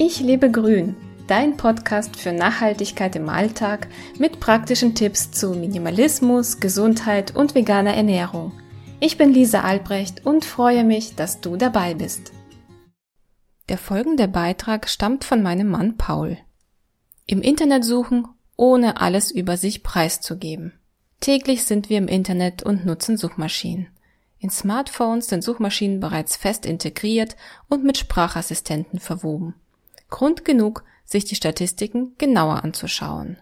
Ich lebe grün, dein Podcast für Nachhaltigkeit im Alltag mit praktischen Tipps zu Minimalismus, Gesundheit und veganer Ernährung. Ich bin Lisa Albrecht und freue mich, dass du dabei bist. Der folgende Beitrag stammt von meinem Mann Paul. Im Internet suchen, ohne alles über sich preiszugeben. Täglich sind wir im Internet und nutzen Suchmaschinen. In Smartphones sind Suchmaschinen bereits fest integriert und mit Sprachassistenten verwoben. Grund genug, sich die Statistiken genauer anzuschauen.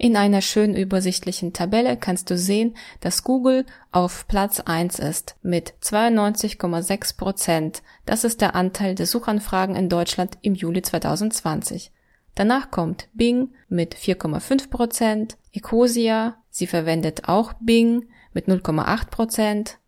In einer schön übersichtlichen Tabelle kannst du sehen, dass Google auf Platz 1 ist mit 92,6 Prozent. Das ist der Anteil der Suchanfragen in Deutschland im Juli 2020. Danach kommt Bing mit 4,5 Prozent, Ecosia, sie verwendet auch Bing mit 0,8 Prozent.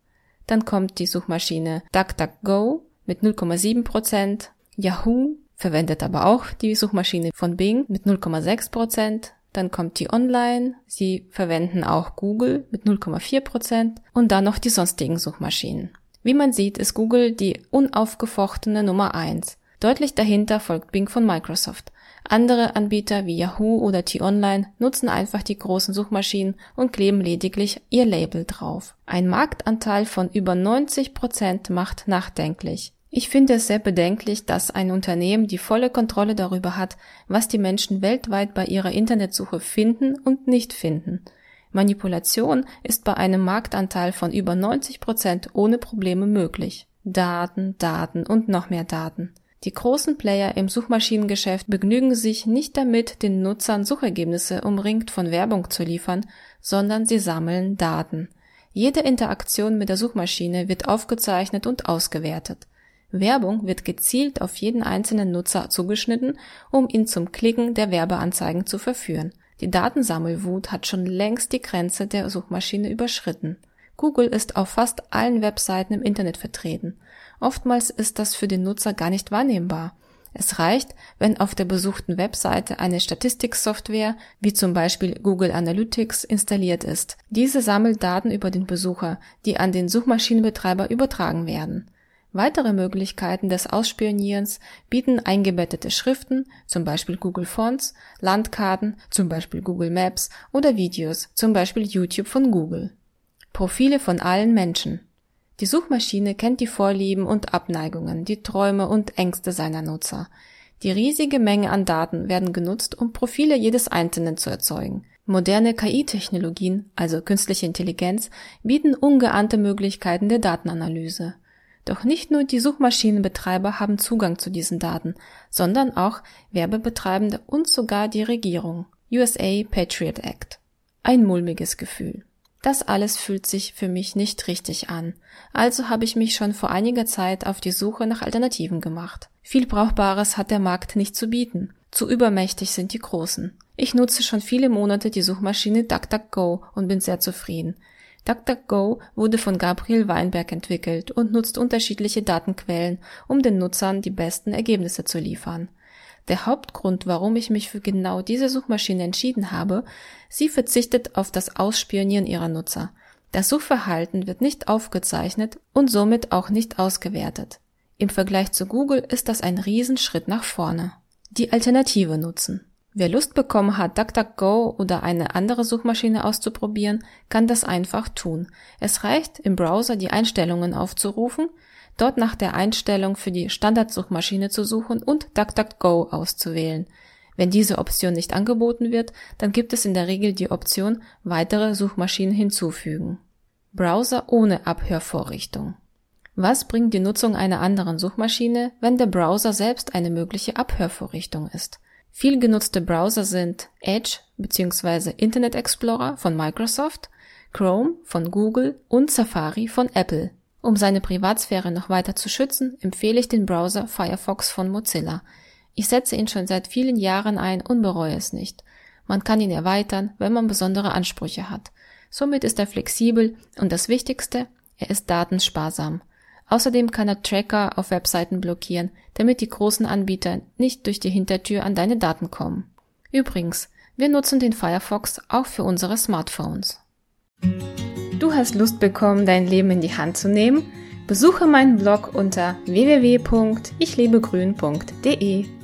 Dann kommt die Suchmaschine DuckDuckGo mit 0,7 Prozent, Yahoo verwendet aber auch die Suchmaschine von Bing mit 0,6 Prozent. Dann kommt die Online. Sie verwenden auch Google mit 0,4 Prozent und dann noch die sonstigen Suchmaschinen. Wie man sieht, ist Google die unaufgefochtene Nummer eins. Deutlich dahinter folgt Bing von Microsoft. Andere Anbieter wie Yahoo oder T-Online nutzen einfach die großen Suchmaschinen und kleben lediglich ihr Label drauf. Ein Marktanteil von über 90 Prozent macht nachdenklich. Ich finde es sehr bedenklich, dass ein Unternehmen die volle Kontrolle darüber hat, was die Menschen weltweit bei ihrer Internetsuche finden und nicht finden. Manipulation ist bei einem Marktanteil von über 90 Prozent ohne Probleme möglich. Daten, Daten und noch mehr Daten. Die großen Player im Suchmaschinengeschäft begnügen sich nicht damit, den Nutzern Suchergebnisse umringt von Werbung zu liefern, sondern sie sammeln Daten. Jede Interaktion mit der Suchmaschine wird aufgezeichnet und ausgewertet. Werbung wird gezielt auf jeden einzelnen Nutzer zugeschnitten, um ihn zum Klicken der Werbeanzeigen zu verführen. Die Datensammelwut hat schon längst die Grenze der Suchmaschine überschritten. Google ist auf fast allen Webseiten im Internet vertreten. Oftmals ist das für den Nutzer gar nicht wahrnehmbar. Es reicht, wenn auf der besuchten Webseite eine Statistiksoftware, wie zum Beispiel Google Analytics, installiert ist. Diese sammelt Daten über den Besucher, die an den Suchmaschinenbetreiber übertragen werden. Weitere Möglichkeiten des Ausspionierens bieten eingebettete Schriften, zum Beispiel Google Fonts, Landkarten, zum Beispiel Google Maps oder Videos, zum Beispiel YouTube von Google. Profile von allen Menschen. Die Suchmaschine kennt die Vorlieben und Abneigungen, die Träume und Ängste seiner Nutzer. Die riesige Menge an Daten werden genutzt, um Profile jedes Einzelnen zu erzeugen. Moderne KI-Technologien, also künstliche Intelligenz, bieten ungeahnte Möglichkeiten der Datenanalyse. Doch nicht nur die Suchmaschinenbetreiber haben Zugang zu diesen Daten, sondern auch Werbebetreibende und sogar die Regierung. USA Patriot Act. Ein mulmiges Gefühl. Das alles fühlt sich für mich nicht richtig an. Also habe ich mich schon vor einiger Zeit auf die Suche nach Alternativen gemacht. Viel Brauchbares hat der Markt nicht zu bieten. Zu übermächtig sind die Großen. Ich nutze schon viele Monate die Suchmaschine DuckDuckGo und bin sehr zufrieden. DuckDuckGo wurde von Gabriel Weinberg entwickelt und nutzt unterschiedliche Datenquellen, um den Nutzern die besten Ergebnisse zu liefern. Der Hauptgrund, warum ich mich für genau diese Suchmaschine entschieden habe, sie verzichtet auf das Ausspionieren ihrer Nutzer. Das Suchverhalten wird nicht aufgezeichnet und somit auch nicht ausgewertet. Im Vergleich zu Google ist das ein Riesenschritt nach vorne. Die Alternative nutzen. Wer Lust bekommen hat, DuckDuckGo oder eine andere Suchmaschine auszuprobieren, kann das einfach tun. Es reicht, im Browser die Einstellungen aufzurufen, dort nach der Einstellung für die Standardsuchmaschine zu suchen und DuckDuckGo auszuwählen. Wenn diese Option nicht angeboten wird, dann gibt es in der Regel die Option weitere Suchmaschinen hinzufügen. Browser ohne Abhörvorrichtung. Was bringt die Nutzung einer anderen Suchmaschine, wenn der Browser selbst eine mögliche Abhörvorrichtung ist? Viel genutzte Browser sind Edge bzw. Internet Explorer von Microsoft, Chrome von Google und Safari von Apple. Um seine Privatsphäre noch weiter zu schützen, empfehle ich den Browser Firefox von Mozilla. Ich setze ihn schon seit vielen Jahren ein und bereue es nicht. Man kann ihn erweitern, wenn man besondere Ansprüche hat. Somit ist er flexibel und das Wichtigste, er ist datensparsam. Außerdem kann er Tracker auf Webseiten blockieren, damit die großen Anbieter nicht durch die Hintertür an deine Daten kommen. Übrigens, wir nutzen den Firefox auch für unsere Smartphones. Du hast Lust bekommen, dein Leben in die Hand zu nehmen? Besuche meinen Blog unter www.ichlebegrün.de.